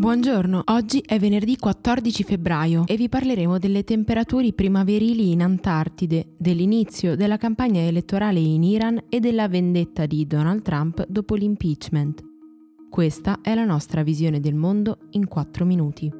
Buongiorno, oggi è venerdì 14 febbraio e vi parleremo delle temperature primaverili in Antartide, dell'inizio della campagna elettorale in Iran e della vendetta di Donald Trump dopo l'impeachment. Questa è la nostra visione del mondo in 4 minuti.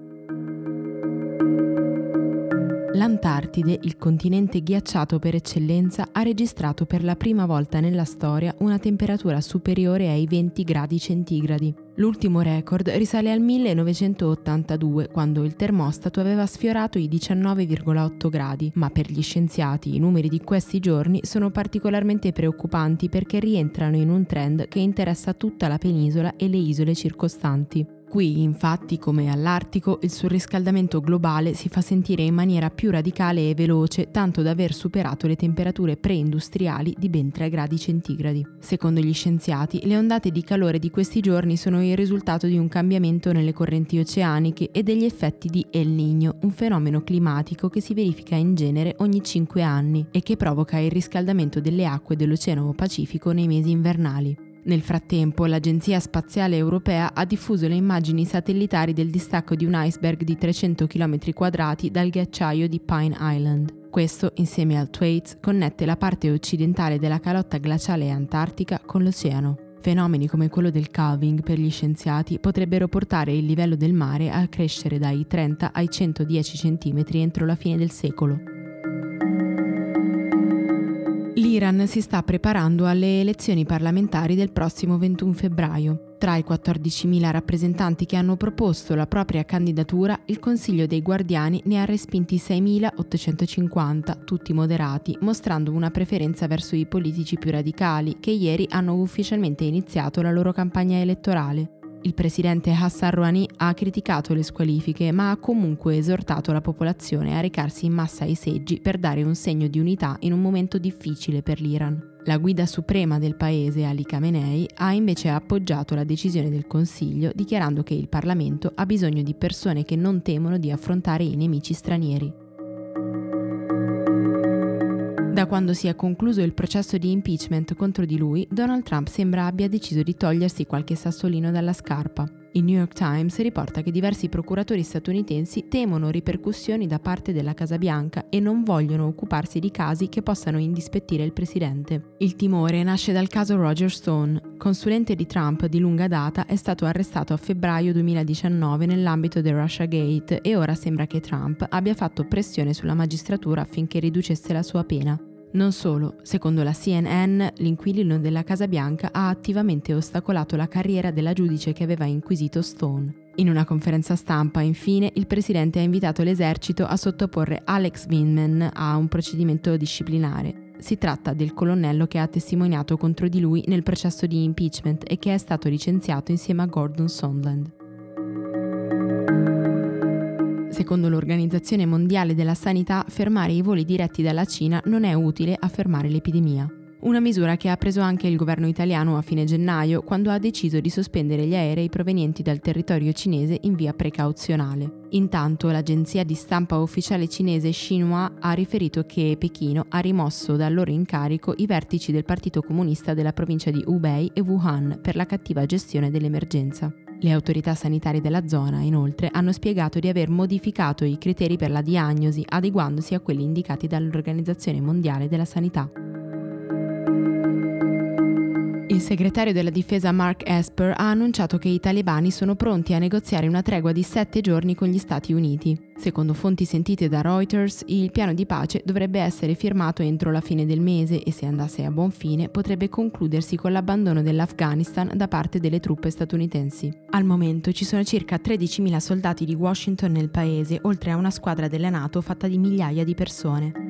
L'Antartide, il continente ghiacciato per eccellenza, ha registrato per la prima volta nella storia una temperatura superiore ai 20 gradi centigradi. L'ultimo record risale al 1982, quando il termostato aveva sfiorato i 19,8 gradi, ma per gli scienziati i numeri di questi giorni sono particolarmente preoccupanti perché rientrano in un trend che interessa tutta la penisola e le isole circostanti. Qui, infatti, come all'Artico, il surriscaldamento globale si fa sentire in maniera più radicale e veloce, tanto da aver superato le temperature preindustriali di ben 3 gradi centigradi. Secondo gli scienziati, le ondate di calore di questi giorni sono il risultato di un cambiamento nelle correnti oceaniche e degli effetti di El Niño, un fenomeno climatico che si verifica in genere ogni 5 anni e che provoca il riscaldamento delle acque dell'Oceano Pacifico nei mesi invernali. Nel frattempo, l'Agenzia Spaziale Europea ha diffuso le immagini satellitari del distacco di un iceberg di 300 km quadrati dal ghiacciaio di Pine Island. Questo, insieme al Thwaites, connette la parte occidentale della calotta glaciale antartica con l'oceano. Fenomeni come quello del calving per gli scienziati potrebbero portare il livello del mare a crescere dai 30 ai 110 cm entro la fine del secolo. L'Iran si sta preparando alle elezioni parlamentari del prossimo 21 febbraio. Tra i 14.000 rappresentanti che hanno proposto la propria candidatura, il Consiglio dei Guardiani ne ha respinti 6.850, tutti moderati, mostrando una preferenza verso i politici più radicali, che ieri hanno ufficialmente iniziato la loro campagna elettorale. Il presidente Hassan Rouhani ha criticato le squalifiche, ma ha comunque esortato la popolazione a recarsi in massa ai seggi per dare un segno di unità in un momento difficile per l'Iran. La guida suprema del paese, Ali Khamenei, ha invece appoggiato la decisione del Consiglio, dichiarando che il Parlamento ha bisogno di persone che non temono di affrontare i nemici stranieri. Da quando si è concluso il processo di impeachment contro di lui, Donald Trump sembra abbia deciso di togliersi qualche sassolino dalla scarpa. Il New York Times riporta che diversi procuratori statunitensi temono ripercussioni da parte della Casa Bianca e non vogliono occuparsi di casi che possano indispettire il presidente. Il timore nasce dal caso Roger Stone. Consulente di Trump di lunga data, è stato arrestato a febbraio 2019 nell'ambito del Russia Gate e ora sembra che Trump abbia fatto pressione sulla magistratura affinché riducesse la sua pena. Non solo, secondo la CNN, l'inquilino della Casa Bianca ha attivamente ostacolato la carriera della giudice che aveva inquisito Stone. In una conferenza stampa, infine, il presidente ha invitato l'esercito a sottoporre Alex Winman a un procedimento disciplinare. Si tratta del colonnello che ha testimoniato contro di lui nel processo di impeachment e che è stato licenziato insieme a Gordon Sondland. Secondo l'Organizzazione Mondiale della Sanità, fermare i voli diretti dalla Cina non è utile a fermare l'epidemia. Una misura che ha preso anche il governo italiano a fine gennaio, quando ha deciso di sospendere gli aerei provenienti dal territorio cinese in via precauzionale. Intanto l'agenzia di stampa ufficiale cinese Xinhua ha riferito che Pechino ha rimosso dal loro incarico i vertici del Partito Comunista della provincia di Hubei e Wuhan per la cattiva gestione dell'emergenza. Le autorità sanitarie della zona, inoltre, hanno spiegato di aver modificato i criteri per la diagnosi, adeguandosi a quelli indicati dall'Organizzazione Mondiale della Sanità. Il segretario della difesa Mark Esper ha annunciato che i talebani sono pronti a negoziare una tregua di sette giorni con gli Stati Uniti. Secondo fonti sentite da Reuters, il piano di pace dovrebbe essere firmato entro la fine del mese e se andasse a buon fine potrebbe concludersi con l'abbandono dell'Afghanistan da parte delle truppe statunitensi. Al momento ci sono circa 13.000 soldati di Washington nel paese, oltre a una squadra della Nato fatta di migliaia di persone.